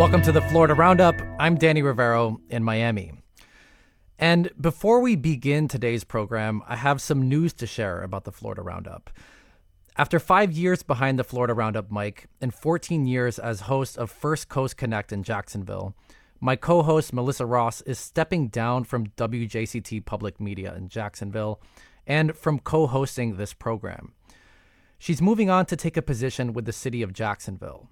Welcome to the Florida Roundup. I'm Danny Rivero in Miami. And before we begin today's program, I have some news to share about the Florida Roundup. After five years behind the Florida Roundup mic and 14 years as host of First Coast Connect in Jacksonville, my co host Melissa Ross is stepping down from WJCT Public Media in Jacksonville and from co hosting this program. She's moving on to take a position with the city of Jacksonville.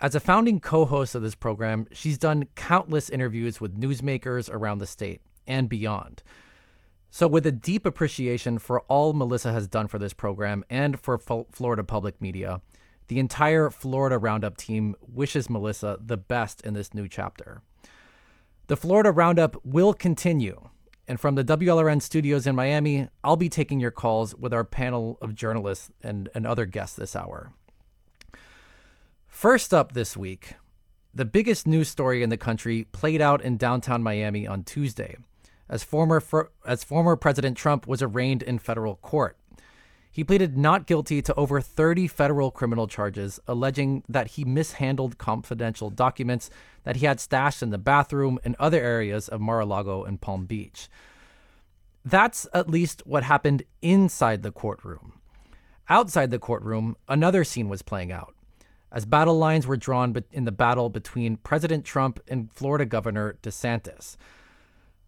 As a founding co host of this program, she's done countless interviews with newsmakers around the state and beyond. So, with a deep appreciation for all Melissa has done for this program and for F- Florida public media, the entire Florida Roundup team wishes Melissa the best in this new chapter. The Florida Roundup will continue. And from the WLRN studios in Miami, I'll be taking your calls with our panel of journalists and, and other guests this hour. First up this week, the biggest news story in the country played out in downtown Miami on Tuesday, as former as former President Trump was arraigned in federal court. He pleaded not guilty to over 30 federal criminal charges, alleging that he mishandled confidential documents that he had stashed in the bathroom and other areas of Mar-a-Lago and Palm Beach. That's at least what happened inside the courtroom. Outside the courtroom, another scene was playing out as battle lines were drawn in the battle between President Trump and Florida Governor DeSantis.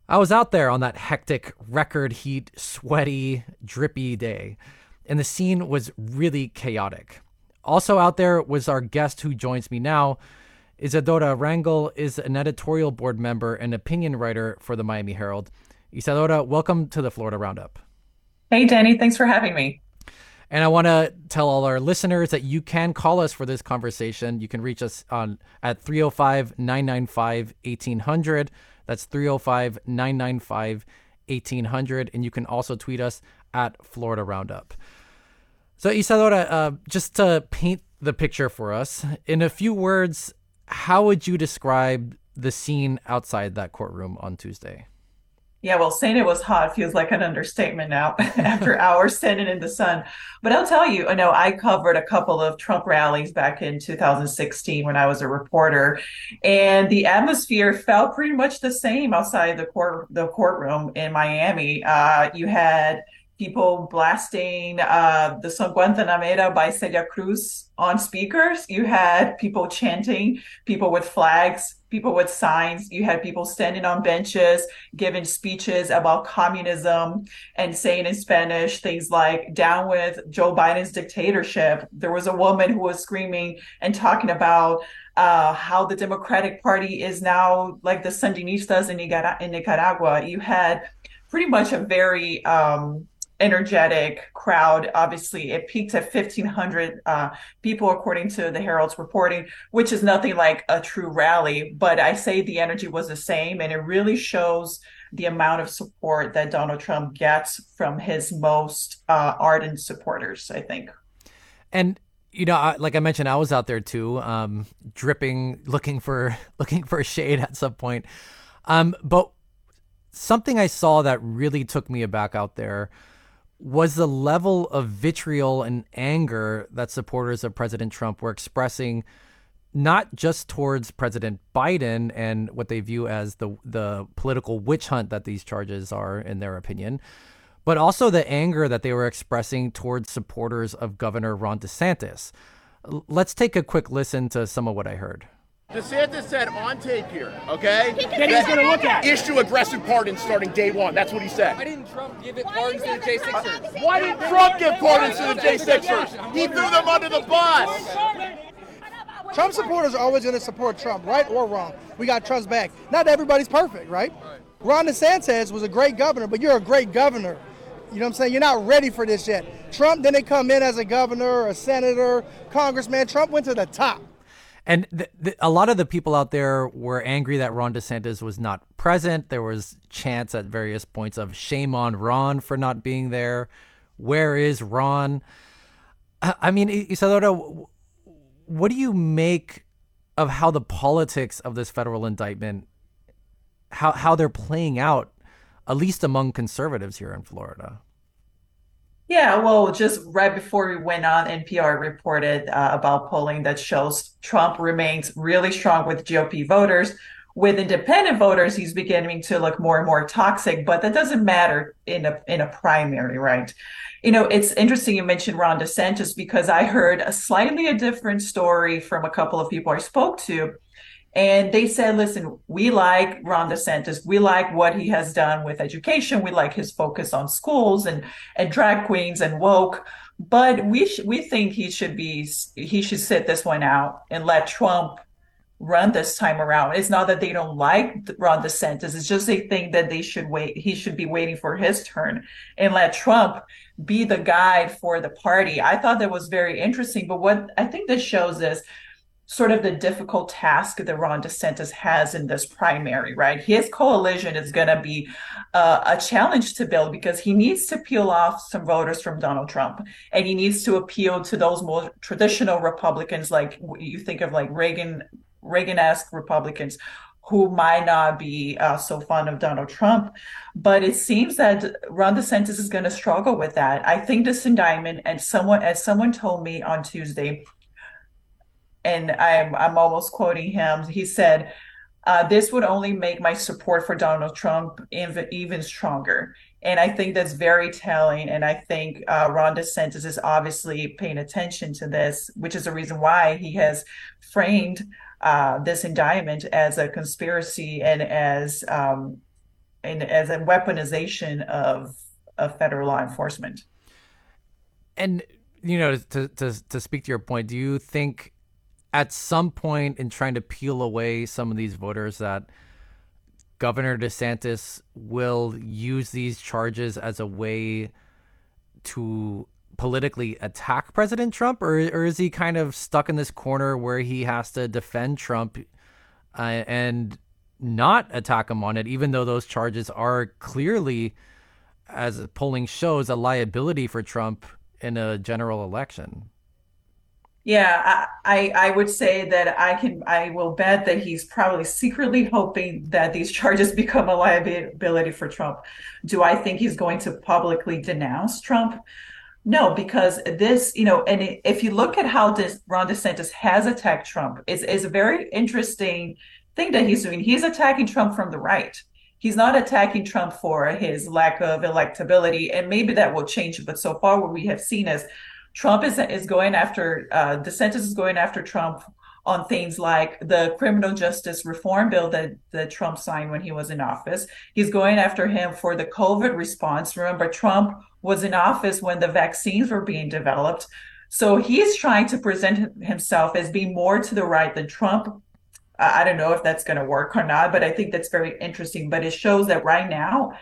I was out there on that hectic, record heat, sweaty, drippy day, and the scene was really chaotic. Also out there was our guest who joins me now. Isadora Rangel is an editorial board member and opinion writer for the Miami Herald. Isadora, welcome to the Florida Roundup. Hey, Danny. Thanks for having me. And I want to tell all our listeners that you can call us for this conversation. You can reach us on at 305 995 1800. That's 305 995 1800. And you can also tweet us at Florida Roundup. So, Isadora, uh, just to paint the picture for us, in a few words, how would you describe the scene outside that courtroom on Tuesday? Yeah, well, saying it was hot feels like an understatement now after hours standing in the sun. But I'll tell you, I know I covered a couple of Trump rallies back in 2016 when I was a reporter, and the atmosphere felt pretty much the same outside the court the courtroom in Miami. Uh, you had people blasting uh, the Son Guantanamera by Celia Cruz on speakers. You had people chanting, people with flags, people with signs. You had people standing on benches, giving speeches about communism and saying in Spanish things like, down with Joe Biden's dictatorship. There was a woman who was screaming and talking about uh, how the Democratic Party is now like the Sandinistas in, Nicaragua. You had pretty much a very um, energetic crowd. Obviously, it peaked at 1,500 uh, people, according to the Herald's reporting, which is nothing like a true rally. But I say the energy was the same, and it really shows the amount of support that Donald Trump gets from his most uh, ardent supporters, I think. And you know, I, like I mentioned, I was out there too, um, dripping, looking for looking for shade at some point. Um, but something I saw that really took me aback out there was the level of vitriol and anger that supporters of President Trump were expressing not just towards President Biden and what they view as the the political witch hunt that these charges are in their opinion, but also the anger that they were expressing towards supporters of Governor Ron DeSantis. Let's take a quick listen to some of what I heard. DeSantis said on tape here, okay? That he's going to look at. Issue aggressive pardons starting day one. That's what he said. Why didn't Trump give it pardons to the J6ers? Uh, why didn't Trump give pardons to the J6ers? He threw them under the bus. Trump supporters are always going to support Trump, right or wrong. We got Trump's back. Not everybody's perfect, right? right? Ron DeSantis was a great governor, but you're a great governor. You know what I'm saying? You're not ready for this yet. Trump didn't come in as a governor, a senator, congressman. Trump went to the top. And th- th- a lot of the people out there were angry that Ron DeSantis was not present. There was chants at various points of shame on Ron for not being there. Where is Ron? I mean, Isadora, what do you make of how the politics of this federal indictment, how how they're playing out, at least among conservatives here in Florida? Yeah, well, just right before we went on, NPR reported uh, about polling that shows Trump remains really strong with GOP voters. With independent voters, he's beginning to look more and more toxic, but that doesn't matter in a in a primary, right? You know, it's interesting you mentioned Ron DeSantis because I heard a slightly a different story from a couple of people I spoke to and they said, listen, we like Ron DeSantis. We like what he has done with education. We like his focus on schools and, and drag queens and woke. But we sh- we think he should be he should sit this one out and let Trump run this time around. It's not that they don't like Ron DeSantis. It's just they think that they should wait. He should be waiting for his turn and let Trump be the guide for the party. I thought that was very interesting. But what I think this shows is sort of the difficult task that Ron DeSantis has in this primary, right? His coalition is going to be uh, a challenge to build because he needs to peel off some voters from Donald Trump and he needs to appeal to those more traditional Republicans, like you think of like Reagan, Reagan-esque Republicans who might not be uh, so fond of Donald Trump. But it seems that Ron DeSantis is going to struggle with that. I think this indictment, and someone, as someone told me on Tuesday, and I'm I'm almost quoting him. He said, uh, "This would only make my support for Donald Trump even stronger." And I think that's very telling. And I think uh, Ron DeSantis is obviously paying attention to this, which is the reason why he has framed uh, this indictment as a conspiracy and as um, and as a weaponization of of federal law enforcement. And you know, to to to speak to your point, do you think at some point in trying to peel away some of these voters that Governor DeSantis will use these charges as a way to politically attack President Trump, or, or is he kind of stuck in this corner where he has to defend Trump uh, and not attack him on it, even though those charges are clearly, as polling shows, a liability for Trump in a general election? Yeah, I, I would say that I can I will bet that he's probably secretly hoping that these charges become a liability for Trump. Do I think he's going to publicly denounce Trump? No, because this, you know, and if you look at how this Ron DeSantis has attacked Trump, it's, it's a very interesting thing that he's doing. He's attacking Trump from the right. He's not attacking Trump for his lack of electability, and maybe that will change. But so far, what we have seen is Trump is is going after uh, DeSantis is going after Trump on things like the criminal justice reform bill that, that Trump signed when he was in office. He's going after him for the COVID response. Remember, Trump was in office when the vaccines were being developed. So he's trying to present himself as being more to the right than Trump. I don't know if that's going to work or not, but I think that's very interesting. But it shows that right now,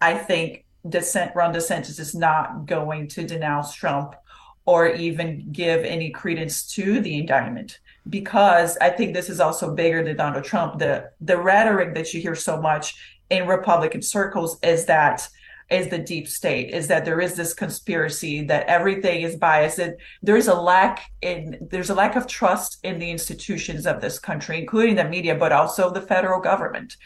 I think DeSant, Ron DeSantis is not going to denounce Trump or even give any credence to the indictment because I think this is also bigger than Donald Trump. The the rhetoric that you hear so much in Republican circles is that is the deep state is that there is this conspiracy that everything is biased that there's a lack in there's a lack of trust in the institutions of this country including the media but also the federal government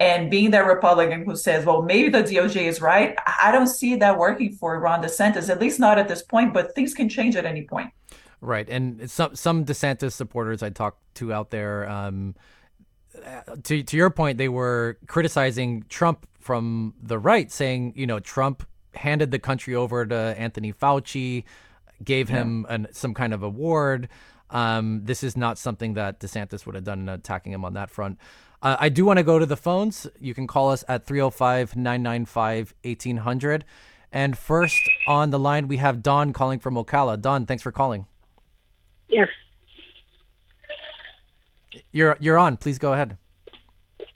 and being that Republican who says, well, maybe the DOJ is right, I don't see that working for Ron DeSantis, at least not at this point, but things can change at any point. Right. And some some DeSantis supporters I talked to out there, um, to, to your point, they were criticizing Trump from the right, saying, you know, Trump handed the country over to Anthony Fauci, gave yeah. him an, some kind of award. Um, this is not something that DeSantis would have done attacking him on that front. Uh, I do want to go to the phones. You can call us at 305 995 1800. And first on the line, we have Don calling from Ocala. Don, thanks for calling. Yes. You're, you're on. Please go ahead.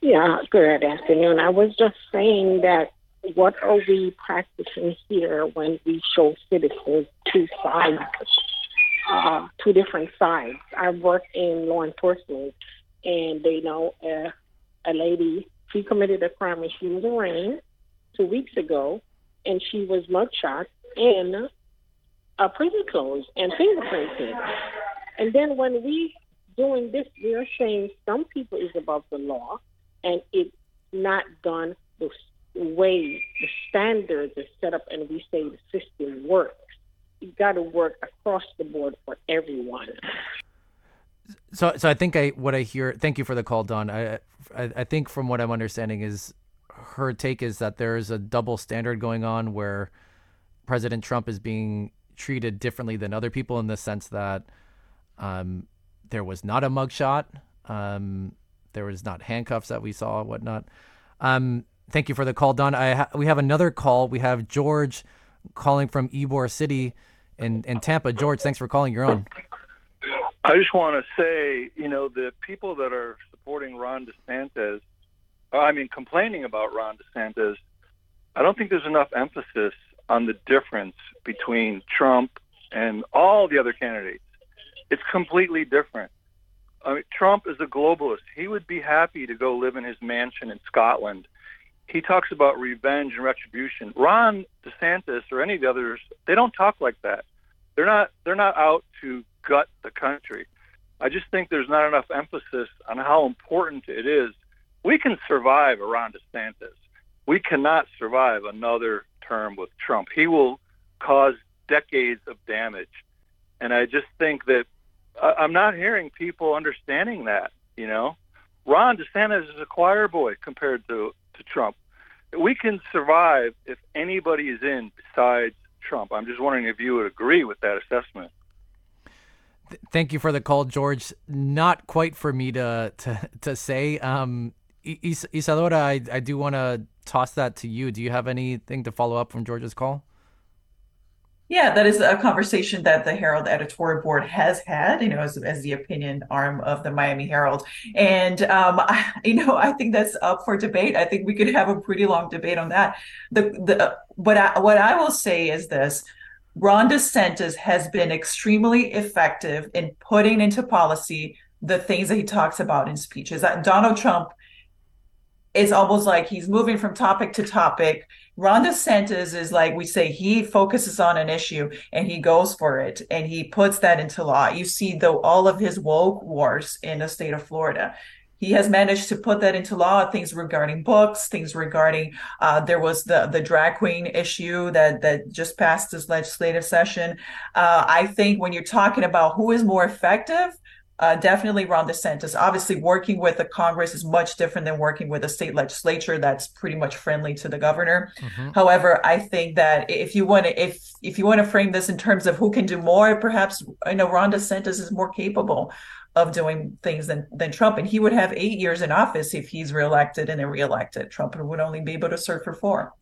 Yeah, good afternoon. I was just saying that what are we practicing here when we show citizens two sides, uh, two different sides? I work in law enforcement, and they know uh, a lady, she committed a crime and she was arraigned two weeks ago, and she was mugshot in a prison clothes and fingerprinted. And then when we doing this, we are saying some people is above the law, and it's not done the way the standards are set up and we say the system works, you got to work across the board for everyone. So, so I think I what I hear. Thank you for the call, Don. I, I, I think from what I'm understanding is her take is that there is a double standard going on where President Trump is being treated differently than other people in the sense that um, there was not a mugshot, um, there was not handcuffs that we saw, whatnot. Um, thank you for the call, Don. I ha- we have another call. We have George calling from Ybor City in, in Tampa. George, thanks for calling. You're on. I just want to say, you know, the people that are supporting Ron DeSantis, uh, I mean, complaining about Ron DeSantis, I don't think there's enough emphasis on the difference between Trump and all the other candidates. It's completely different. I mean, Trump is a globalist. He would be happy to go live in his mansion in Scotland. He talks about revenge and retribution. Ron DeSantis or any of the others, they don't talk like that. They're not. They're not out to gut the country. I just think there's not enough emphasis on how important it is. We can survive a Ron DeSantis. We cannot survive another term with Trump. He will cause decades of damage. And I just think that uh, I'm not hearing people understanding that, you know. Ron DeSantis is a choir boy compared to, to Trump. We can survive if anybody is in besides Trump. I'm just wondering if you would agree with that assessment thank you for the call, George. Not quite for me to to to say. Um, Is- Isadora, I I do want to toss that to you. Do you have anything to follow up from George's call? Yeah, that is a conversation that the Herald editorial board has had, you know, as, as the opinion arm of the Miami Herald. And, um, I, you know, I think that's up for debate. I think we could have a pretty long debate on that. The, the, what I, what I will say is this, Ron DeSantis has been extremely effective in putting into policy the things that he talks about in speeches. That Donald Trump is almost like he's moving from topic to topic. Ron DeSantis is like we say he focuses on an issue and he goes for it and he puts that into law. You see though all of his woke wars in the state of Florida he has managed to put that into law things regarding books things regarding uh, there was the the drag queen issue that that just passed this legislative session uh, i think when you're talking about who is more effective uh, definitely Ron DeSantis. Obviously, working with the Congress is much different than working with a state legislature that's pretty much friendly to the governor. Mm-hmm. However, I think that if you want to, if if you want to frame this in terms of who can do more, perhaps I know Ron DeSantis is more capable of doing things than than Trump. And he would have eight years in office if he's reelected and then reelected. Trump would only be able to serve for four.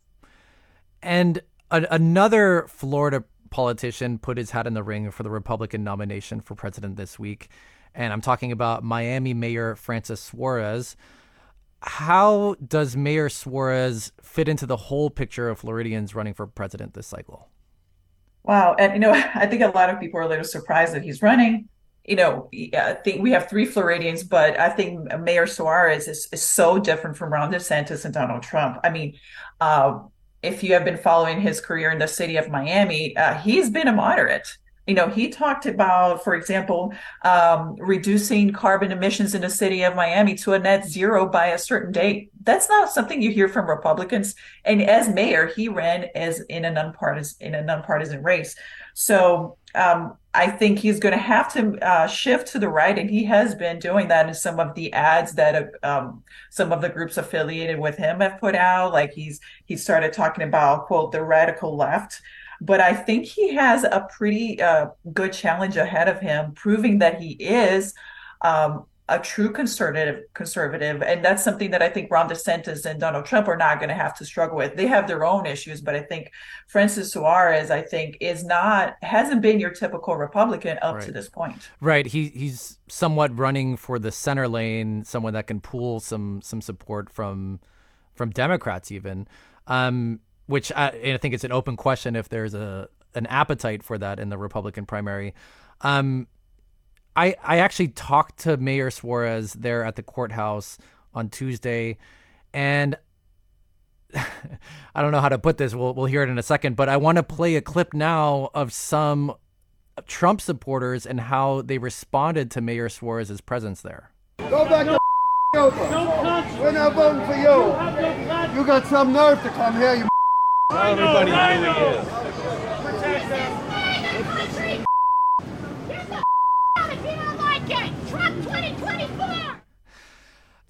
And a- another Florida politician put his hat in the ring for the Republican nomination for president this week. And I'm talking about Miami Mayor Francis Suarez. How does Mayor Suarez fit into the whole picture of Floridians running for president this cycle? Wow. And, you know, I think a lot of people are a little surprised that he's running you know, I think we have three Floridians, but I think Mayor Suarez is, is so different from Ron DeSantis and Donald Trump. I mean, uh, if you have been following his career in the city of Miami, uh, he's been a moderate. You know, he talked about, for example, um, reducing carbon emissions in the city of Miami to a net zero by a certain date. That's not something you hear from Republicans. And as mayor, he ran as in a nonpartisan in a nonpartisan race. So um, I think he's going to have to uh, shift to the right, and he has been doing that in some of the ads that um, some of the groups affiliated with him have put out. Like he's he started talking about quote the radical left, but I think he has a pretty uh, good challenge ahead of him, proving that he is um, a true conservative conservative and that's something that i think ron desantis and donald trump are not going to have to struggle with. They have their own issues but i think francis suarez i think is not hasn't been your typical republican up right. to this point. Right. He he's somewhat running for the center lane someone that can pull some some support from from democrats even um which I, I think it's an open question if there's a an appetite for that in the republican primary. Um I I actually talked to Mayor Suarez there at the courthouse on Tuesday, and I don't know how to put this. We'll we'll hear it in a second, but I want to play a clip now of some Trump supporters and how they responded to Mayor Suarez's presence there. Go back to over. We're not voting for you. You got some nerve to come here, you Everybody really is.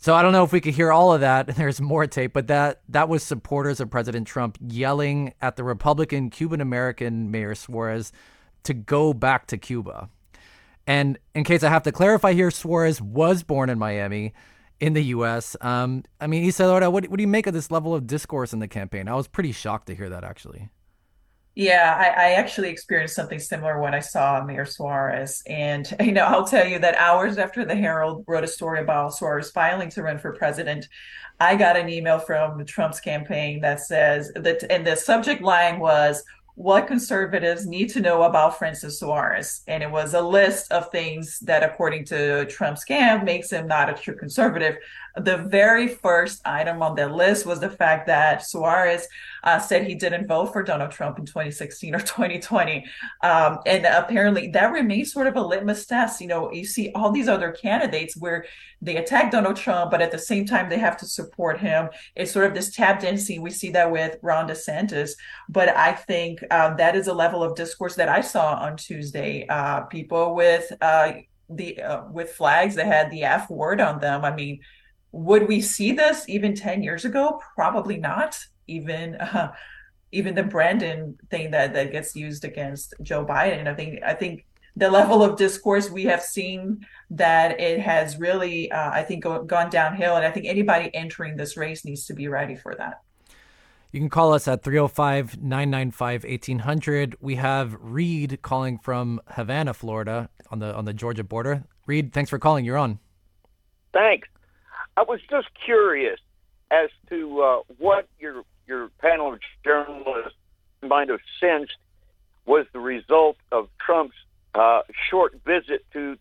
So I don't know if we could hear all of that. There's more tape, but that that was supporters of President Trump yelling at the Republican Cuban American Mayor Suarez to go back to Cuba. And in case I have to clarify here, Suarez was born in Miami, in the U.S. Um, I mean, Isadora, what, what do you make of this level of discourse in the campaign? I was pretty shocked to hear that, actually. Yeah, I, I, actually experienced something similar when I saw Mayor Suarez. And, you know, I'll tell you that hours after the Herald wrote a story about Suarez filing to run for president, I got an email from Trump's campaign that says that, and the subject line was, what conservatives need to know about Francis Suarez. And it was a list of things that, according to Trump's camp, makes him not a true conservative. The very first item on that list was the fact that Suarez uh, said he didn't vote for Donald Trump in 2016 or 2020. Um, and apparently that remains sort of a litmus test. You know, you see all these other candidates where they attack Donald Trump, but at the same time, they have to support him. It's sort of this tap dancing. We see that with Ron DeSantis. But I think uh, that is a level of discourse that I saw on Tuesday. Uh, people with uh, the uh, with flags that had the F word on them. I mean, would we see this even 10 years ago? Probably not. Even uh, even the Brandon thing that that gets used against Joe Biden. I think I think the level of discourse we have seen that it has really, uh, I think, go, gone downhill. And I think anybody entering this race needs to be ready for that. You can call us at 305 995 1800. We have Reed calling from Havana, Florida, on the on the Georgia border. Reed, thanks for calling. You're on. Thanks. I was just curious as to uh, what your your panel of journalists might have sensed was the result of Trump's uh, short visit to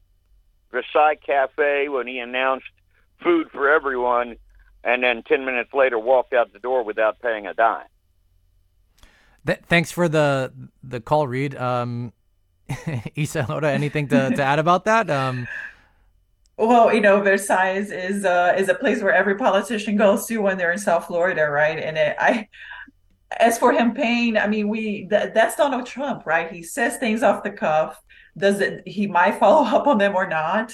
Versailles Cafe when he announced food for everyone, and then 10 minutes later walked out the door without paying a dime. Th- thanks for the the call, Reed. Um, Loda, anything to, to add about that? Um, well, you know, Versailles is uh, is a place where every politician goes to when they're in South Florida, right? And it, I, as for him paying, I mean, we th- that's Donald Trump, right? He says things off the cuff does it he might follow up on them or not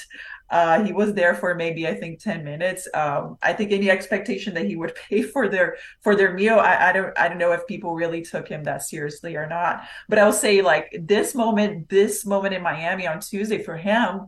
uh, he was there for maybe I think 10 minutes. Um, I think any expectation that he would pay for their for their meal, I, I, don't I don't know if people really took him that seriously or not. But I'll say like this moment, this moment in Miami on Tuesday for him,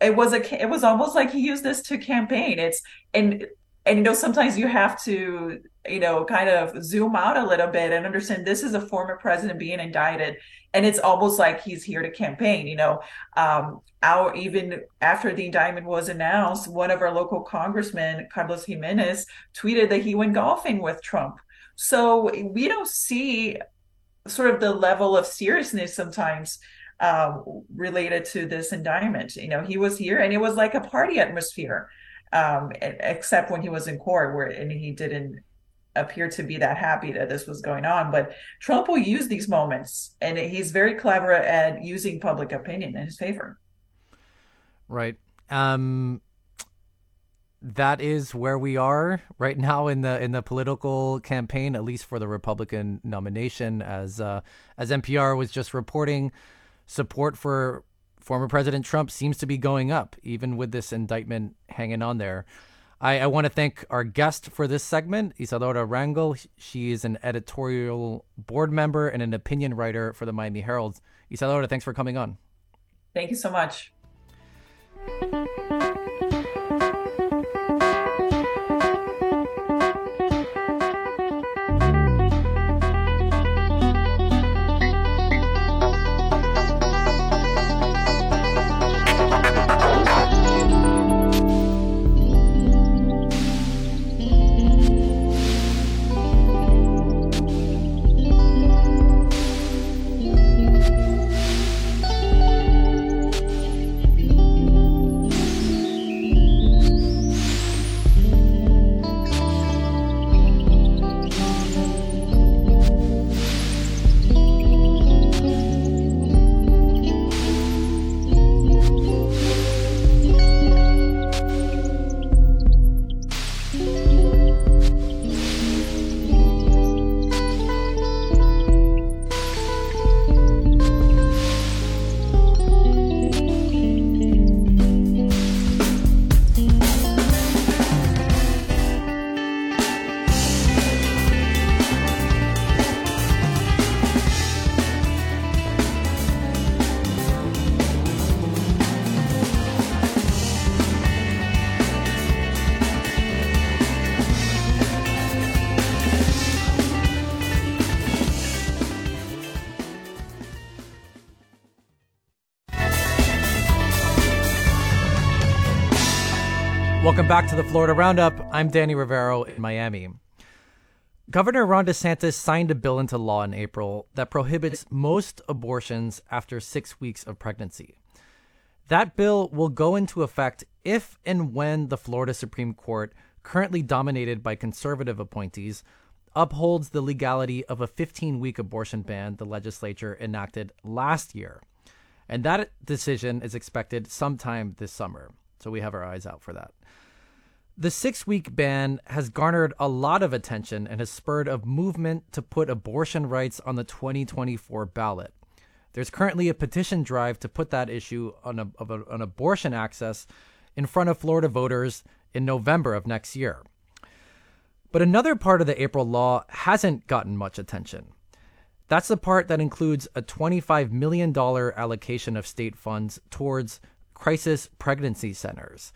it was a it was almost like he used this to campaign. It's and and you know sometimes you have to you know kind of zoom out a little bit and understand this is a former president being indicted and it's almost like he's here to campaign you know um our even after the indictment was announced one of our local congressmen carlos gimenez tweeted that he went golfing with trump so we don't see sort of the level of seriousness sometimes um, related to this indictment. You know he was here and it was like a party atmosphere um, except when he was in court where and he didn't appear to be that happy that this was going on. But trump will use these moments and he's very clever at using public opinion in his favor. Right. Um that is where we are right now in the in the political campaign at least for the republican nomination as uh as npr was just reporting support for former President Trump seems to be going up, even with this indictment hanging on there. I, I want to thank our guest for this segment, Isadora Rangel. She is an editorial board member and an opinion writer for the Miami Herald. Isadora, thanks for coming on. Thank you so much. Welcome back to the Florida Roundup. I'm Danny Rivero in Miami. Governor Ron DeSantis signed a bill into law in April that prohibits most abortions after six weeks of pregnancy. That bill will go into effect if and when the Florida Supreme Court, currently dominated by conservative appointees, upholds the legality of a 15 week abortion ban the legislature enacted last year. And that decision is expected sometime this summer. So we have our eyes out for that. The six week ban has garnered a lot of attention and has spurred a movement to put abortion rights on the 2024 ballot. There's currently a petition drive to put that issue on, a, of a, on abortion access in front of Florida voters in November of next year. But another part of the April law hasn't gotten much attention. That's the part that includes a $25 million allocation of state funds towards crisis pregnancy centers.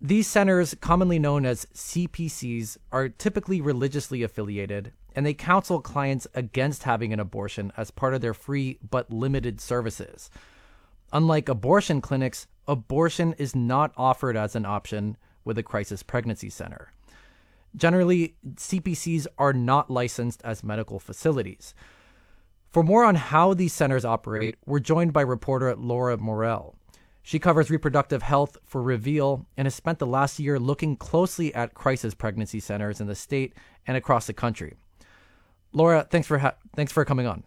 These centers, commonly known as CPCs, are typically religiously affiliated, and they counsel clients against having an abortion as part of their free but limited services. Unlike abortion clinics, abortion is not offered as an option with a crisis pregnancy center. Generally, CPCs are not licensed as medical facilities. For more on how these centers operate, we're joined by reporter Laura Morel. She covers reproductive health for Reveal and has spent the last year looking closely at crisis pregnancy centers in the state and across the country. Laura, thanks for ha- thanks for coming on.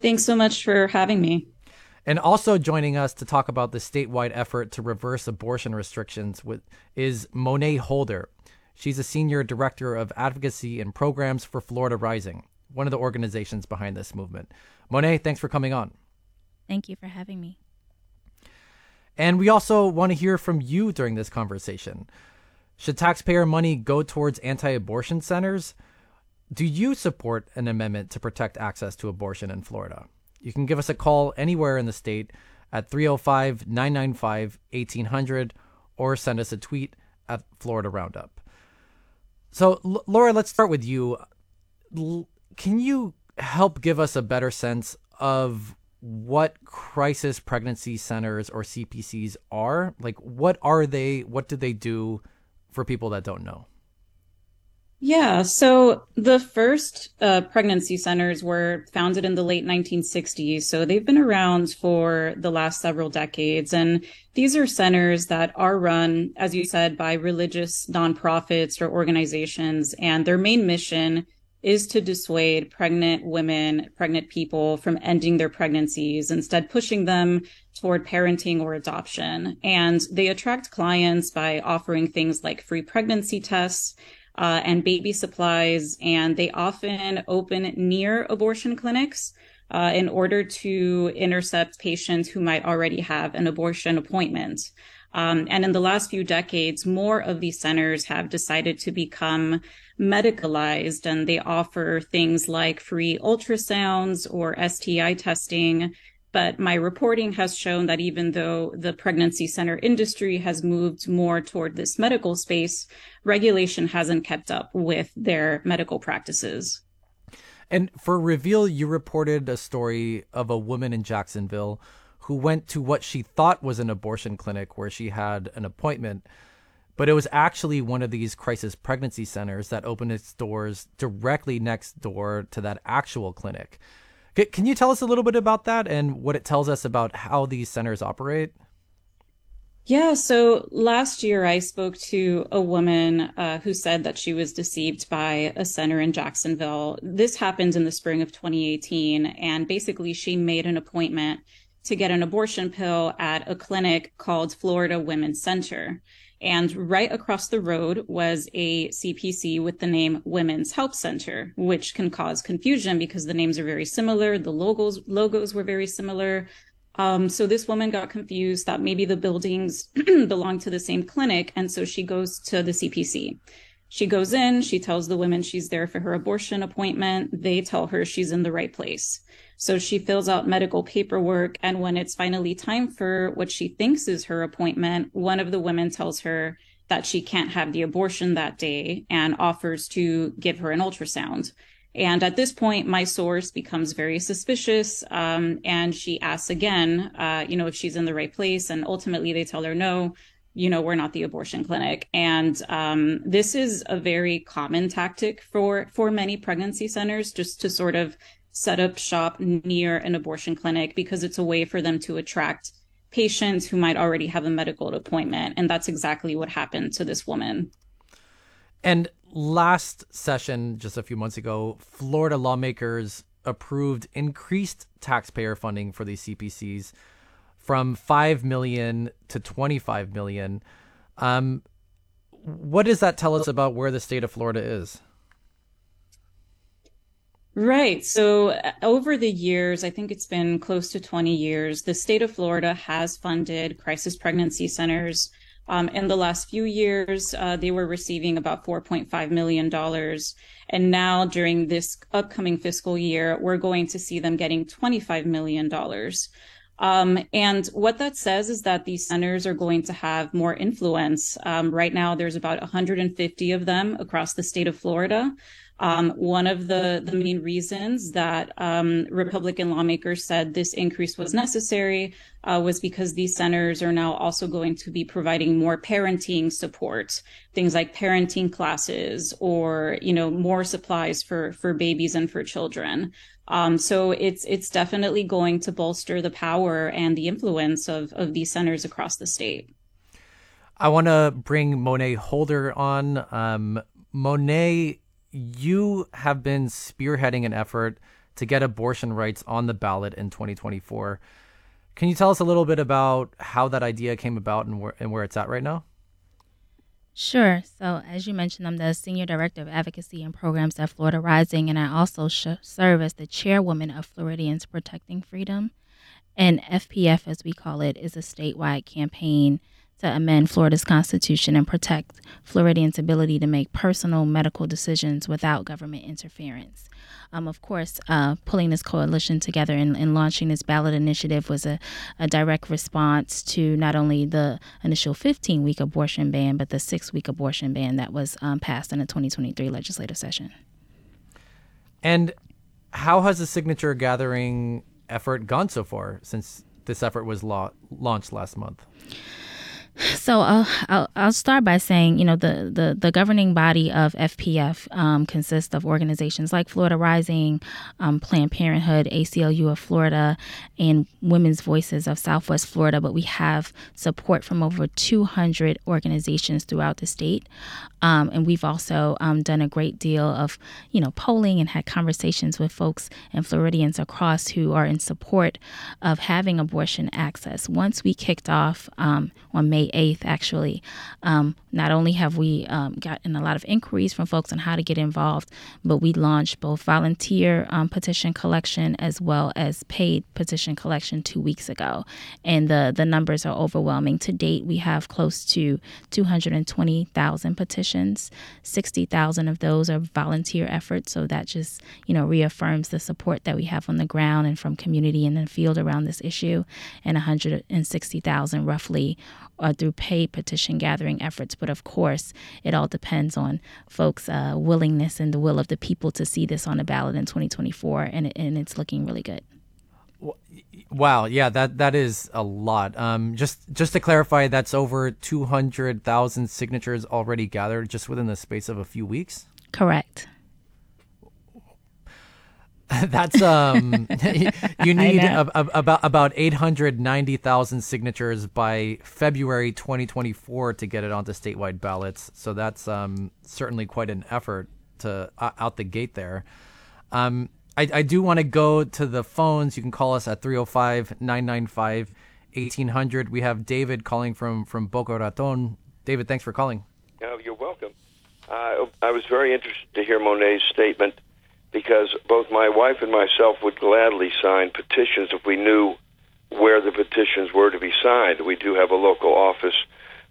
Thanks so much for having me. And also joining us to talk about the statewide effort to reverse abortion restrictions with, is Monet Holder. She's a senior director of advocacy and programs for Florida Rising, one of the organizations behind this movement. Monet, thanks for coming on. Thank you for having me. And we also want to hear from you during this conversation. Should taxpayer money go towards anti abortion centers? Do you support an amendment to protect access to abortion in Florida? You can give us a call anywhere in the state at 305 995 1800 or send us a tweet at Florida Roundup. So, L- Laura, let's start with you. L- can you help give us a better sense of what crisis pregnancy centers or CPCs are? Like, what are they? What do they do for people that don't know? Yeah, so the first uh, pregnancy centers were founded in the late 1960s. So they've been around for the last several decades. And these are centers that are run, as you said, by religious nonprofits or organizations. And their main mission is to dissuade pregnant women, pregnant people from ending their pregnancies, instead pushing them toward parenting or adoption. And they attract clients by offering things like free pregnancy tests uh, and baby supplies. And they often open near abortion clinics uh, in order to intercept patients who might already have an abortion appointment. Um, and in the last few decades, more of these centers have decided to become medicalized and they offer things like free ultrasounds or STI testing. But my reporting has shown that even though the pregnancy center industry has moved more toward this medical space, regulation hasn't kept up with their medical practices. And for Reveal, you reported a story of a woman in Jacksonville who went to what she thought was an abortion clinic where she had an appointment but it was actually one of these crisis pregnancy centers that opened its doors directly next door to that actual clinic. Can you tell us a little bit about that and what it tells us about how these centers operate? Yeah, so last year I spoke to a woman uh, who said that she was deceived by a center in Jacksonville. This happened in the spring of 2018, and basically she made an appointment to get an abortion pill at a clinic called Florida Women's Center. And right across the road was a CPC with the name Women's Help Center, which can cause confusion because the names are very similar. The logos, logos were very similar. Um, so this woman got confused that maybe the buildings belong to the same clinic. And so she goes to the CPC. She goes in, she tells the women she's there for her abortion appointment. They tell her she's in the right place. So she fills out medical paperwork. And when it's finally time for what she thinks is her appointment, one of the women tells her that she can't have the abortion that day and offers to give her an ultrasound. And at this point, my source becomes very suspicious. Um, and she asks again, uh, you know, if she's in the right place. And ultimately they tell her no. you know, we're not the abortion clinic. And um, this is a very common tactic for for many pregnancy centers, just to sort of set up shop near an abortion clinic because it's a way for them to attract patients who might already have a medical appointment. And that's exactly what happened to this woman. And last session, just a few months ago, Florida lawmakers approved increased taxpayer funding for these CPCs from 5 million to 25 million. Um, what does that tell us about where the state of Florida is? Right. So uh, over the years, I think it's been close to 20 years, the state of Florida has funded crisis pregnancy centers. Um, in the last few years, uh, they were receiving about $4.5 million. And now during this upcoming fiscal year, we're going to see them getting $25 million. Um, and what that says is that these centers are going to have more influence. Um, right now, there's about 150 of them across the state of Florida. Um, one of the, the main reasons that um, Republican lawmakers said this increase was necessary uh, was because these centers are now also going to be providing more parenting support, things like parenting classes or you know more supplies for for babies and for children. Um, so it's it's definitely going to bolster the power and the influence of of these centers across the state. I want to bring Monet Holder on. Um, Monet you have been spearheading an effort to get abortion rights on the ballot in 2024. Can you tell us a little bit about how that idea came about and where, and where it's at right now? Sure. So, as you mentioned, I'm the Senior Director of Advocacy and Programs at Florida Rising, and I also sh- serve as the chairwoman of Floridians Protecting Freedom. And FPF, as we call it, is a statewide campaign to amend Florida's constitution and protect Floridians' ability to make personal medical decisions without government interference. Um, of course, uh, pulling this coalition together and, and, launching this ballot initiative was a, a, direct response to not only the initial 15 week abortion ban, but the six week abortion ban that was um, passed in the 2023 legislative session. And how has the signature gathering effort gone so far since this effort was la- launched last month? So uh, I'll, I'll start by saying, you know, the, the, the governing body of FPF um, consists of organizations like Florida Rising, um, Planned Parenthood, ACLU of Florida, and Women's Voices of Southwest Florida. But we have support from over 200 organizations throughout the state. Um, and we've also um, done a great deal of, you know, polling and had conversations with folks and Floridians across who are in support of having abortion access. Once we kicked off um, on May 8th, actually, um, not only have we um, gotten a lot of inquiries from folks on how to get involved, but we launched both volunteer um, petition collection as well as paid petition collection two weeks ago. And the, the numbers are overwhelming. To date, we have close to 220,000 petitions. 60,000 of those are volunteer efforts. So that just, you know, reaffirms the support that we have on the ground and from community in the field around this issue. And 160,000 roughly uh, through paid petition gathering efforts. But of course, it all depends on folks' uh, willingness and the will of the people to see this on the ballot in 2024, and, and it's looking really good. Wow, yeah, that that is a lot. Um, just just to clarify, that's over two hundred thousand signatures already gathered just within the space of a few weeks. Correct. That's um, you need a, a, about about eight hundred ninety thousand signatures by February twenty twenty four to get it onto statewide ballots. So that's um certainly quite an effort to uh, out the gate there. Um, I, I do want to go to the phones. You can call us at 305 995 1800. We have David calling from from Boca Raton. David, thanks for calling. Oh, you're welcome. Uh, I was very interested to hear Monet's statement because both my wife and myself would gladly sign petitions if we knew where the petitions were to be signed. We do have a local office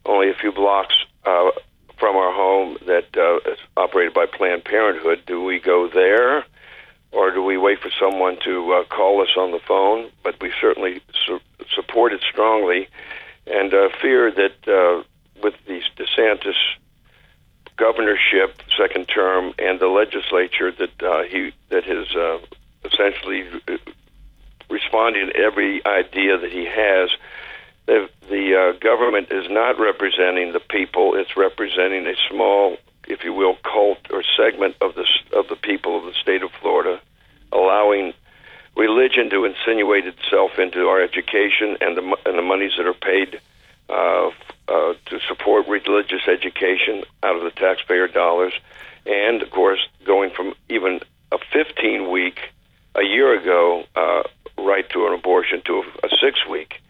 only a few blocks uh, from our home that uh, is operated by Planned Parenthood. Do we go there? Or do we wait for someone to uh, call us on the phone? But we certainly su- support it strongly and uh, fear that uh, with these DeSantis governorship, second term, and the legislature that uh, he that has uh, essentially responded to every idea that he has, the, the uh, government is not representing the people; it's representing a small, if you will, cult or segment of the of the people of the state of Florida, allowing religion to insinuate itself into our education and the and the monies that are paid uh, uh, to support religious education out of the taxpayer dollars, and of course going from even a 15 week a year ago uh, right to an abortion to a, a six week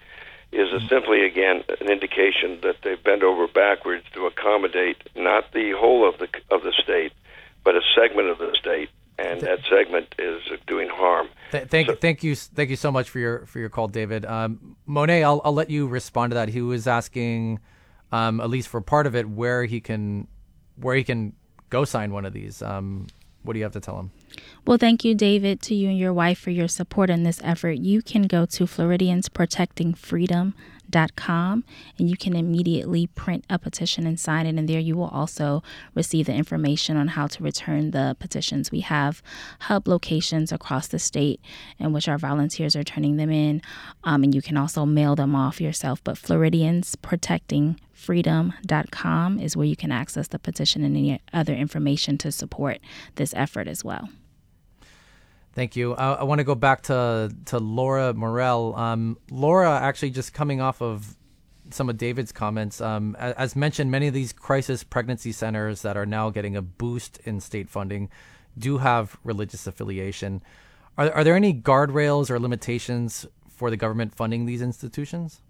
is a simply again an indication that they bent over backwards to accommodate not the whole of the of the state, but a segment of the state, and that segment is doing harm. Th- thank so, thank you thank you so much for your for your call, David. Um, Monet, I'll I'll let you respond to that. He was asking, um, at least for part of it, where he can where he can go sign one of these. Um, what do you have to tell him? Well, thank you, David, to you and your wife for your support in this effort. You can go to FloridiansProtectingFreedom.com and you can immediately print a petition and sign it. And there you will also receive the information on how to return the petitions. We have hub locations across the state in which our volunteers are turning them in. Um, and you can also mail them off yourself. But Floridians Protecting freedom.com is where you can access the petition and any other information to support this effort as well. Thank you. I, I want to go back to to Laura Morel. Um, Laura, actually, just coming off of some of David's comments, um, as mentioned, many of these crisis pregnancy centers that are now getting a boost in state funding do have religious affiliation. Are, are there any guardrails or limitations for the government funding these institutions?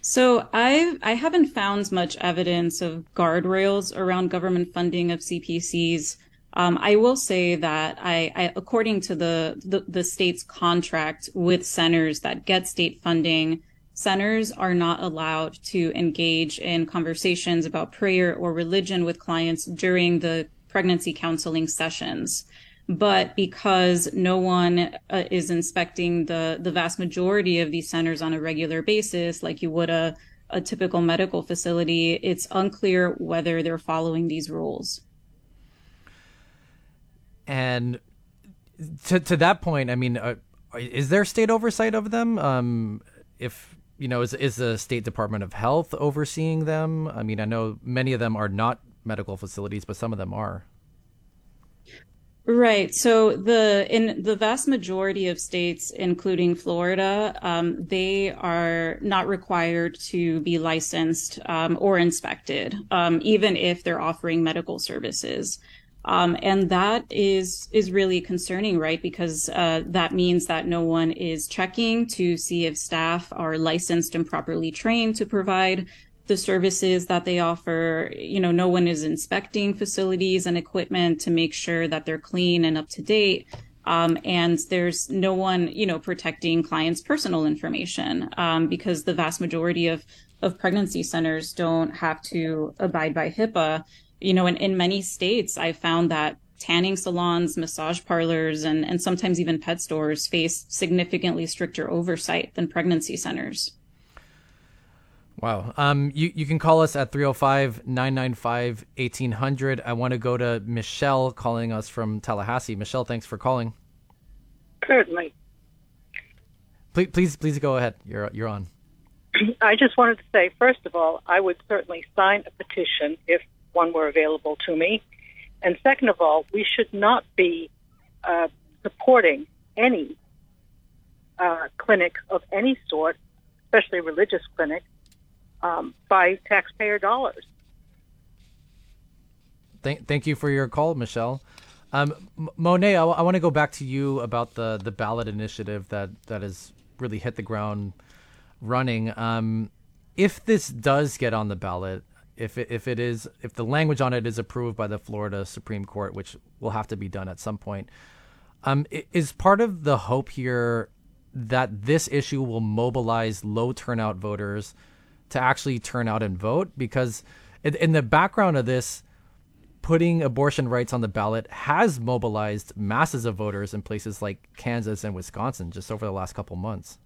So I I haven't found much evidence of guardrails around government funding of CPCs. Um, I will say that I, I according to the, the, the state's contract with centers that get state funding, centers are not allowed to engage in conversations about prayer or religion with clients during the pregnancy counseling sessions. But because no one uh, is inspecting the the vast majority of these centers on a regular basis like you would a a typical medical facility it's unclear whether they're following these rules and to to that point i mean uh, is there state oversight of them um, if you know is is the state department of health overseeing them i mean i know many of them are not medical facilities but some of them are Right. So the in the vast majority of states, including Florida, um, they are not required to be licensed um, or inspected, um, even if they're offering medical services. Um, and that is is really concerning, right? Because uh, that means that no one is checking to see if staff are licensed and properly trained to provide the services that they offer. You know, no one is inspecting facilities and equipment to make sure that they're clean and up to date. Um, and there's no one, you know, protecting clients' personal information um, because the vast majority of of pregnancy centers don't have to abide by HIPAA. You know, in, in many states, I found that tanning salons, massage parlors, and, and sometimes even pet stores face significantly stricter oversight than pregnancy centers. Wow. Um, you, you can call us at 305 995 1800. I want to go to Michelle calling us from Tallahassee. Michelle, thanks for calling. Certainly. Please, please, please go ahead. You're, you're on. I just wanted to say, first of all, I would certainly sign a petition if one were available to me. And second of all, we should not be uh, supporting any uh, clinic of any sort, especially religious clinic, um, by taxpayer dollars. Thank, thank you for your call, Michelle. Um, Monet, I, w- I want to go back to you about the, the ballot initiative that, that has really hit the ground running. Um, if this does get on the ballot, if it, if it is, if the language on it is approved by the Florida Supreme Court, which will have to be done at some point, um, is part of the hope here that this issue will mobilize low turnout voters to actually turn out and vote because in, in the background of this putting abortion rights on the ballot has mobilized masses of voters in places like Kansas and Wisconsin just over the last couple months.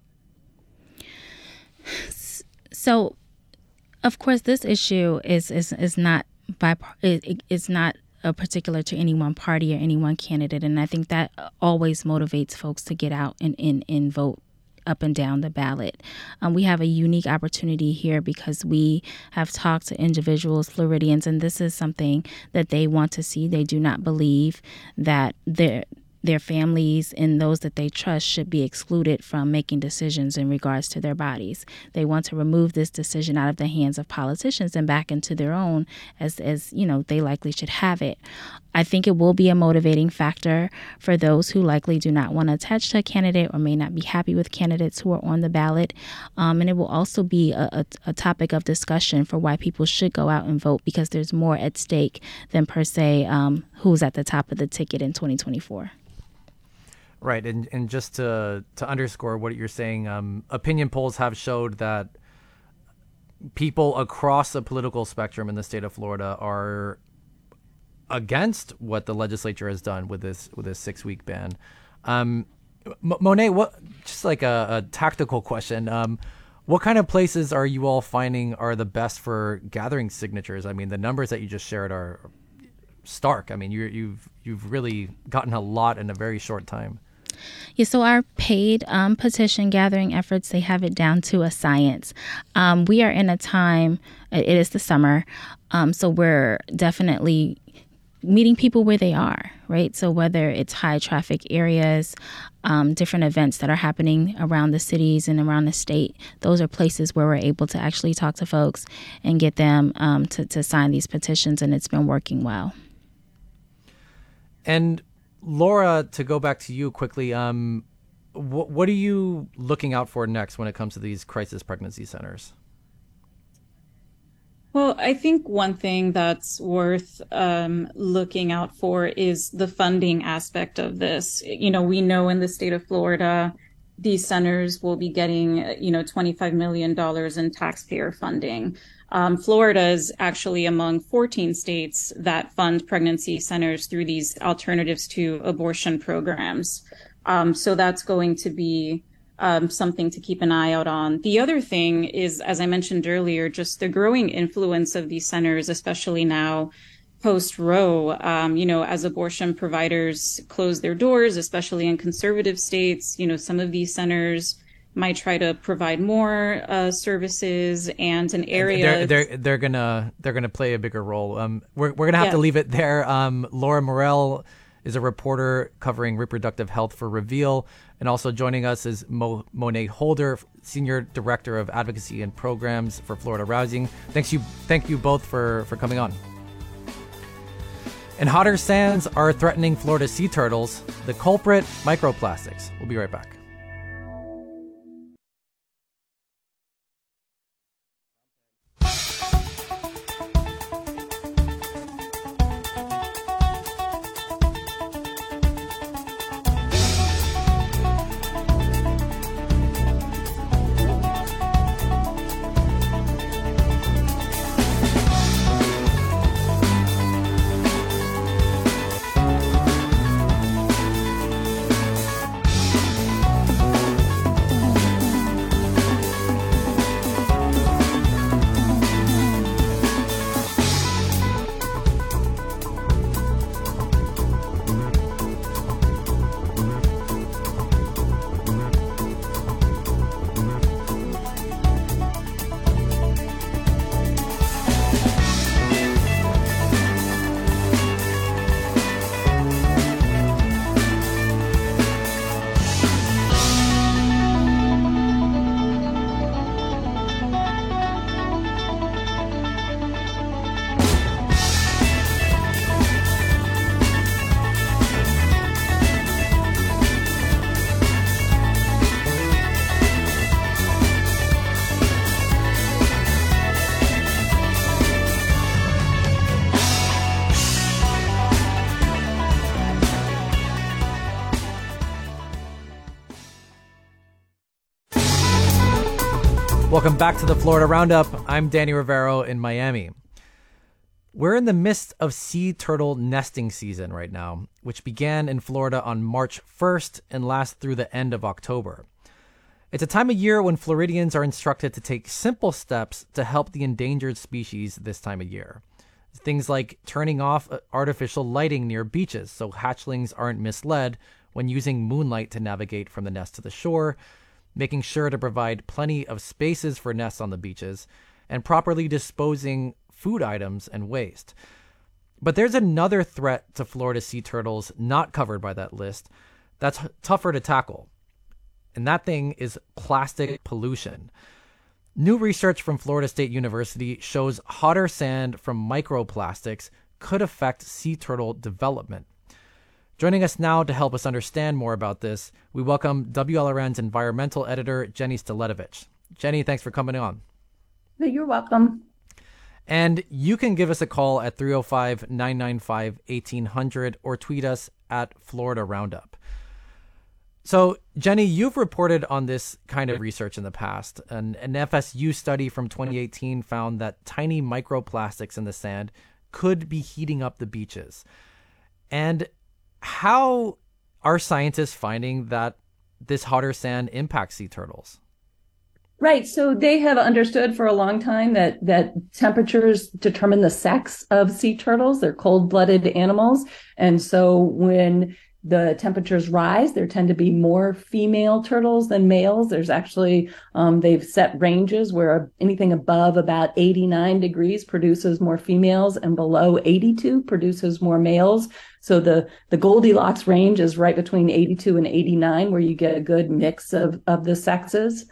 So, of course, this issue is is is not by it's not a particular to any one party or any one candidate, and I think that always motivates folks to get out and and, and vote up and down the ballot. Um, we have a unique opportunity here because we have talked to individuals, Floridians, and this is something that they want to see. They do not believe that their their families and those that they trust should be excluded from making decisions in regards to their bodies. They want to remove this decision out of the hands of politicians and back into their own as as you know they likely should have it. I think it will be a motivating factor for those who likely do not want to attach to a candidate or may not be happy with candidates who are on the ballot. Um, and it will also be a, a, a topic of discussion for why people should go out and vote because there's more at stake than per se um, who's at the top of the ticket in 2024. Right, and and just to to underscore what you're saying, um, opinion polls have showed that people across the political spectrum in the state of Florida are against what the legislature has done with this with this six week ban. Um, M- Monet, what just like a, a tactical question. Um, what kind of places are you all finding are the best for gathering signatures? I mean, the numbers that you just shared are stark. I mean, you you've you've really gotten a lot in a very short time. Yeah, so our paid um, petition gathering efforts, they have it down to a science. Um, we are in a time, it is the summer, um, so we're definitely meeting people where they are, right? So whether it's high traffic areas, um, different events that are happening around the cities and around the state, those are places where we're able to actually talk to folks and get them um, to, to sign these petitions, and it's been working well. And Laura, to go back to you quickly, um, wh- what are you looking out for next when it comes to these crisis pregnancy centers? Well, I think one thing that's worth um, looking out for is the funding aspect of this. You know, we know in the state of Florida, these centers will be getting, you know, $25 million in taxpayer funding. Um, Florida is actually among 14 states that fund pregnancy centers through these alternatives to abortion programs. Um, so that's going to be um, something to keep an eye out on. The other thing is, as I mentioned earlier, just the growing influence of these centers, especially now post Roe. Um, you know, as abortion providers close their doors, especially in conservative states, you know, some of these centers might try to provide more uh, services and an area. They're, they're they're gonna they're gonna play a bigger role. Um, we're we're gonna have to leave it there. Um, Laura Morel is a reporter covering reproductive health for Reveal, and also joining us is Mo, Monet Holder, senior director of advocacy and programs for Florida Rising. Thanks you thank you both for for coming on. And hotter sands are threatening Florida sea turtles. The culprit, microplastics. We'll be right back. Welcome back to the Florida Roundup. I'm Danny Rivero in Miami. We're in the midst of sea turtle nesting season right now, which began in Florida on March 1st and lasts through the end of October. It's a time of year when Floridians are instructed to take simple steps to help the endangered species this time of year. Things like turning off uh, artificial lighting near beaches so hatchlings aren't misled when using moonlight to navigate from the nest to the shore, making sure to provide plenty of spaces for nests on the beaches, and properly disposing food items and waste. But there's another threat to Florida sea turtles not covered by that list that's tougher to tackle. And that thing is plastic pollution. New research from Florida State University shows hotter sand from microplastics could affect sea turtle development. Joining us now to help us understand more about this, we welcome WLRN's environmental editor, Jenny Staletovich. Jenny, thanks for coming on. You're welcome. And you can give us a call at 305 995 1800 or tweet us at Florida Roundup. So, Jenny, you've reported on this kind of research in the past. An, an FSU study from 2018 found that tiny microplastics in the sand could be heating up the beaches. And how are scientists finding that this hotter sand impacts sea turtles? Right. So they have understood for a long time that that temperatures determine the sex of sea turtles. They're cold-blooded animals, and so when the temperatures rise, there tend to be more female turtles than males. There's actually, um, they've set ranges where anything above about 89 degrees produces more females and below 82 produces more males. So the, the Goldilocks range is right between 82 and 89, where you get a good mix of, of the sexes.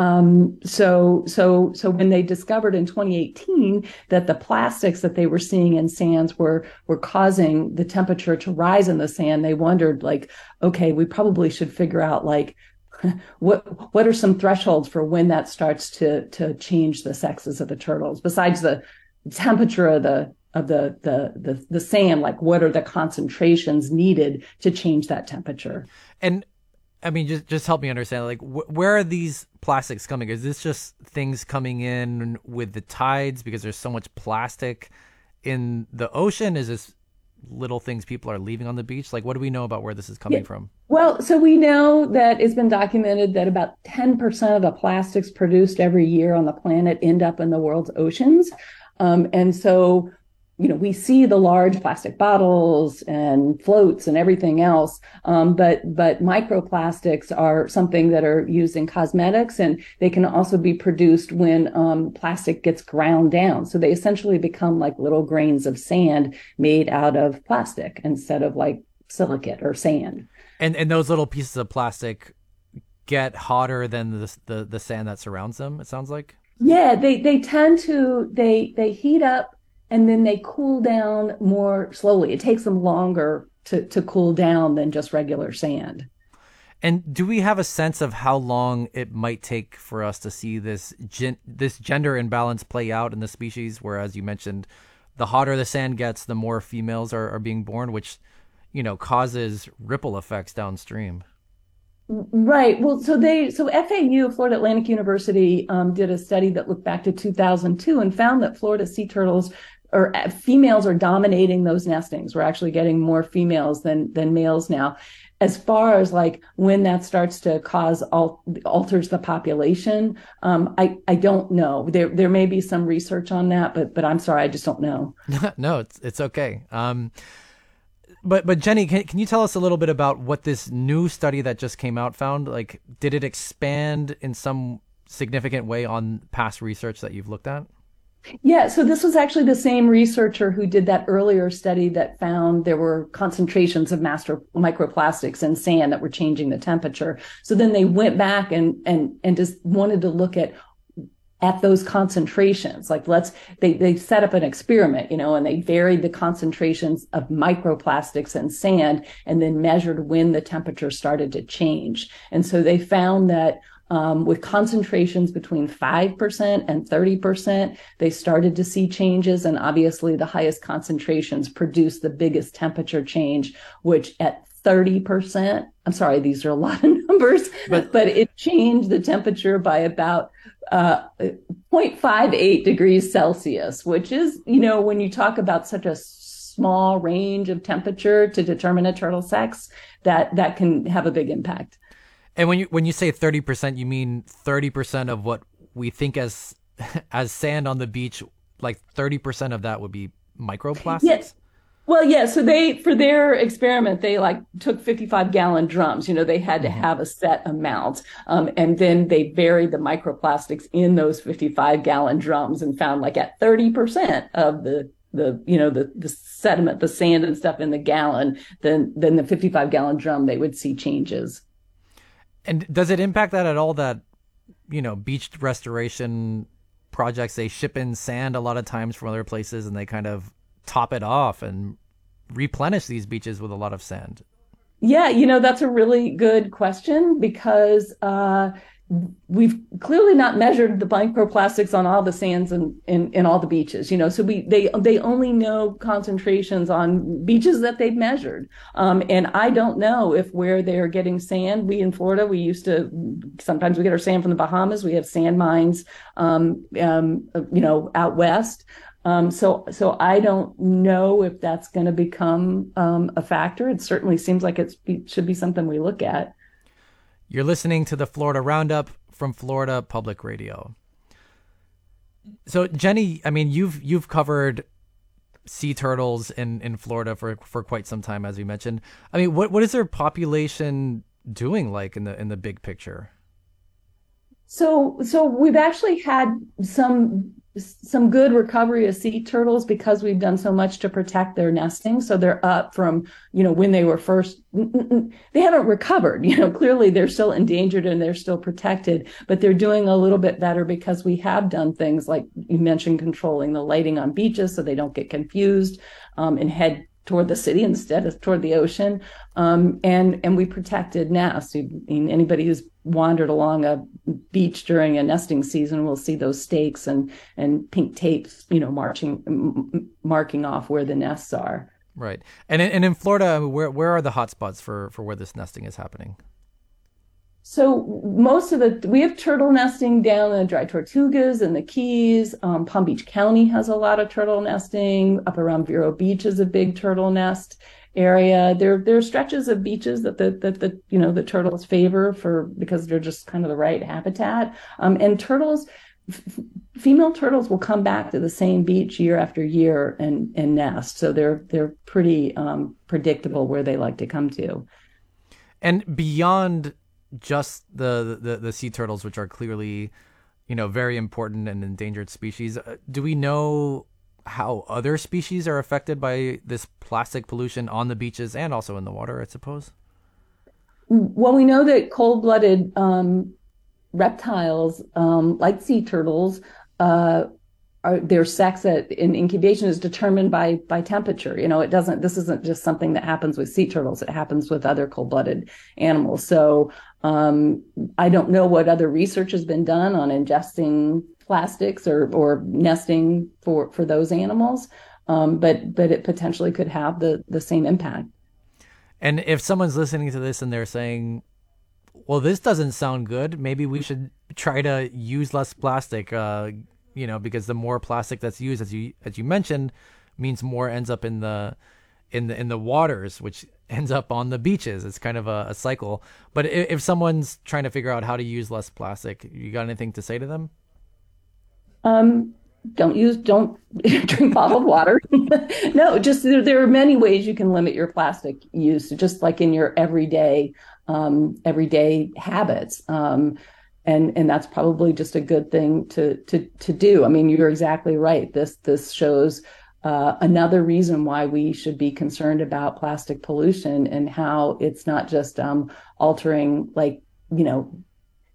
Um, so, so, so when they discovered in 2018 that the plastics that they were seeing in sands were, were causing the temperature to rise in the sand, they wondered like, okay, we probably should figure out like, what, what are some thresholds for when that starts to, to change the sexes of the turtles besides the temperature of the, of the, the, the, the sand? Like what are the concentrations needed to change that temperature? And I mean, just just help me understand. Like, wh- where are these plastics coming? Is this just things coming in with the tides because there's so much plastic in the ocean? Is this little things people are leaving on the beach? Like, what do we know about where this is coming yeah. from? Well, so we know that it's been documented that about 10% of the plastics produced every year on the planet end up in the world's oceans. Um, and so you know, we see the large plastic bottles and floats and everything else, um, but but microplastics are something that are used in cosmetics, and they can also be produced when um, plastic gets ground down. So they essentially become like little grains of sand made out of plastic instead of like silicate or sand. And and those little pieces of plastic get hotter than the the, the sand that surrounds them. It sounds like. Yeah, they they tend to they they heat up and then they cool down more slowly. It takes them longer to, to cool down than just regular sand. And do we have a sense of how long it might take for us to see this gen- this gender imbalance play out in the species? Whereas you mentioned, the hotter the sand gets, the more females are, are being born, which you know causes ripple effects downstream. Right. Well, so they, so FAU, Florida Atlantic University, um, did a study that looked back to 2002 and found that Florida sea turtles or uh, females are dominating those nestings. We're actually getting more females than than males now. As far as like when that starts to cause al- alters the population, um, I I don't know. There there may be some research on that, but but I'm sorry, I just don't know. no, it's it's okay. Um, but but Jenny, can can you tell us a little bit about what this new study that just came out found? Like, did it expand in some significant way on past research that you've looked at? Yeah, so this was actually the same researcher who did that earlier study that found there were concentrations of master microplastics in sand that were changing the temperature. So then they went back and and and just wanted to look at at those concentrations. Like let's they they set up an experiment, you know, and they varied the concentrations of microplastics in sand and then measured when the temperature started to change. And so they found that um, with concentrations between 5% and 30%, they started to see changes. And obviously, the highest concentrations produce the biggest temperature change, which at 30%, I'm sorry, these are a lot of numbers, but, but it changed the temperature by about uh, 0.58 degrees Celsius, which is, you know, when you talk about such a small range of temperature to determine a turtle sex, that that can have a big impact. And when you when you say thirty percent, you mean thirty percent of what we think as as sand on the beach. Like thirty percent of that would be microplastics. Yes. Well, yeah. So they, for their experiment, they like took 55 gallon drums. You know, they had to Mm-hmm. have a set amount. Um, and then they varied the microplastics in those 55 gallon drums and found like at 30% of the, the, you know, the, the sediment, the sand and stuff in the gallon, then, then the 55 gallon drum, they would see changes. And does it impact that at all that, you know, beach restoration projects, they ship in sand a lot of times from other places and they kind of top it off and replenish these beaches with a lot of sand? Yeah, you know, that's a really good question because uh, we've clearly not measured the microplastics on all the sands and in, all the beaches. You know, so we they they only know concentrations on beaches that they've measured. Um, and I don't know if where they're getting sand. We in Florida, we used to sometimes we get our sand from the Bahamas. We have sand mines, um, um, you know, out west. Um, so, so I don't know if that's going to become um, a factor. It certainly seems like it should be something we look at. You're listening to the Florida Roundup from Florida Public Radio. So, Jenny, I mean, you've you've covered sea turtles in, in Florida for, for quite some time, as we mentioned. I mean, what what is their population doing like in the in the big picture? So, so we've actually had some some good recovery of sea turtles because we've done so much to protect their nesting. So they're up from, you know, when they were first, they haven't recovered. You know, clearly they're still endangered and they're still protected, but they're doing a little bit better because we have done things like you mentioned, controlling the lighting on beaches so they don't get confused um, and head toward the city instead of toward the ocean. Um, and and we protected nests. Anybody who's wandered along a beach during a nesting season we'll see those stakes and and pink tapes, you know, marching m- marking off where the nests are. Right. And in, and in Florida, where where are the hotspots for for where this nesting is happening? So most of the we have turtle nesting down in the dry tortugas and the Keys. Um, Palm Beach County has a lot of turtle nesting. Up around Vero Beach is a big turtle nest area. There there are stretches of beaches that the that the you know the turtles favor for because they're just kind of the right habitat. Um, and turtles. Female turtles will come back to the same beach year after year and, and nest, so they're they're pretty um, predictable where they like to come to. And beyond just the, the the sea turtles, which are clearly, you know, very important and endangered species. Uh, do we know how other species are affected by this plastic pollution on the beaches and also in the water? I suppose. Well, we know that cold-blooded um, reptiles, um, like sea turtles, uh, are, their sex at, in incubation is determined by by temperature. You know, it doesn't. This isn't just something that happens with sea turtles. It happens with other cold-blooded animals. So um, I don't know what other research has been done on ingesting plastics or or nesting for for those animals, um, but but it potentially could have the the same impact. And if someone's listening to this and they're saying, "Well, this doesn't sound good. Maybe we should try to use less plastic," uh, you know, because the more plastic that's used, as you as you mentioned, means more ends up in the in the in the waters, which ends up on the beaches. It's kind of a, a cycle. But if, if, someone's trying to figure out how to use less plastic, you got anything to say to them? Um, don't use, don't drink bottled water. no, just there, there, are many ways you can limit your plastic use, just like in your everyday, um, everyday habits. Um, and and that's probably just a good thing to to to do. I mean, you're exactly right. This this shows uh, another reason why we should be concerned about plastic pollution and how it's not just um, altering like you know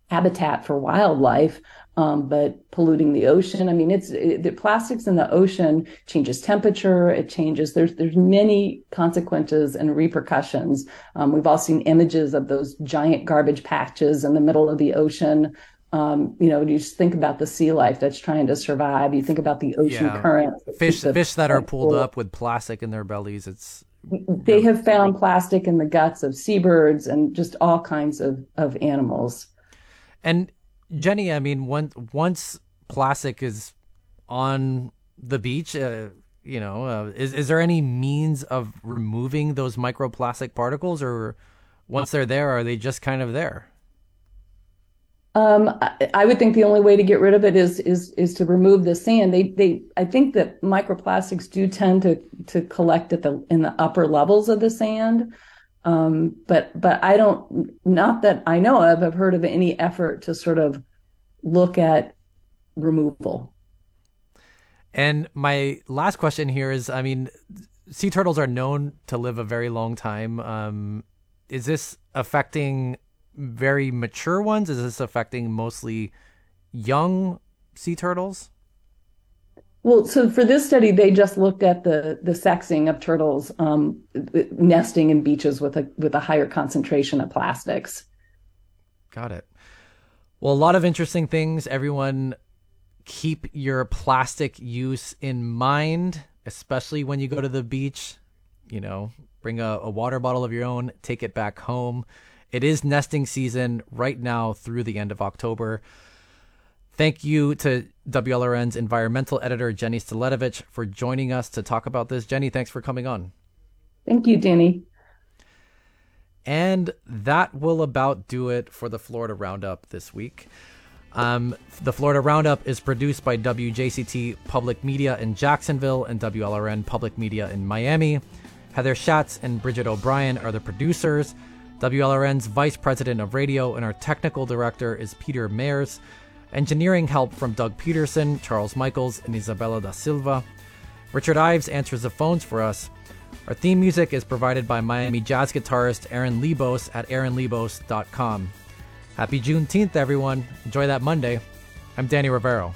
habitat for wildlife um, but polluting the ocean i mean it's it, the plastics in the ocean changes temperature it changes there's there's many consequences and repercussions um, we've all seen images of those giant garbage patches in the middle of the ocean um, you know, you just think about the sea life that's trying to survive. You think about the ocean yeah. current. Fish, fish that are pulled up with plastic in their bellies. It's they have found plastic in the guts of seabirds and just all kinds of of animals. And Jenny, I mean, once once plastic is on the beach, uh, you know, uh, is is there any means of removing those microplastic particles, or once they're there, are they just kind of there? Um, I, I, would think the only way to get rid of it is is is to remove the sand. They they I think that microplastics do tend to to collect at the in the upper levels of the sand. Um, but but I don't not that I know of have heard of any effort to sort of look at removal. And my last question here is, I mean, sea turtles are known to live a very long time. Um, is this affecting very mature ones? Is this affecting mostly young sea turtles? Well, so for this study, they just looked at the the sexing of turtles um, nesting in beaches with a with a higher concentration of plastics. Got it. Well, a lot of interesting things. Everyone, keep your plastic use in mind, especially when you go to the beach. You know, bring a, a water bottle of your own, take it back home. It is nesting season right now through the end of October. Thank you to WLRN's environmental editor, Jenny Staletovich, for joining us to talk about this. Jenny, thanks for coming on. Thank you, Danny. And that will about do it for the Florida Roundup this week. Um, the Florida Roundup is produced by WJCT Public Media in Jacksonville and WLRN Public Media in Miami. Heather Schatz and Bridget O'Brien are the producers. WLRN's Vice President of Radio and our technical director is Peter Mayers. Engineering help from Doug Peterson, Charles Michaels, and Isabella da Silva. Richard Ives answers the phones for us. Our theme music is provided by Miami jazz guitarist Aaron Lebos at aaronlebos.com. Happy Juneteenth, everyone. Enjoy that Monday. I'm Danny Rivero.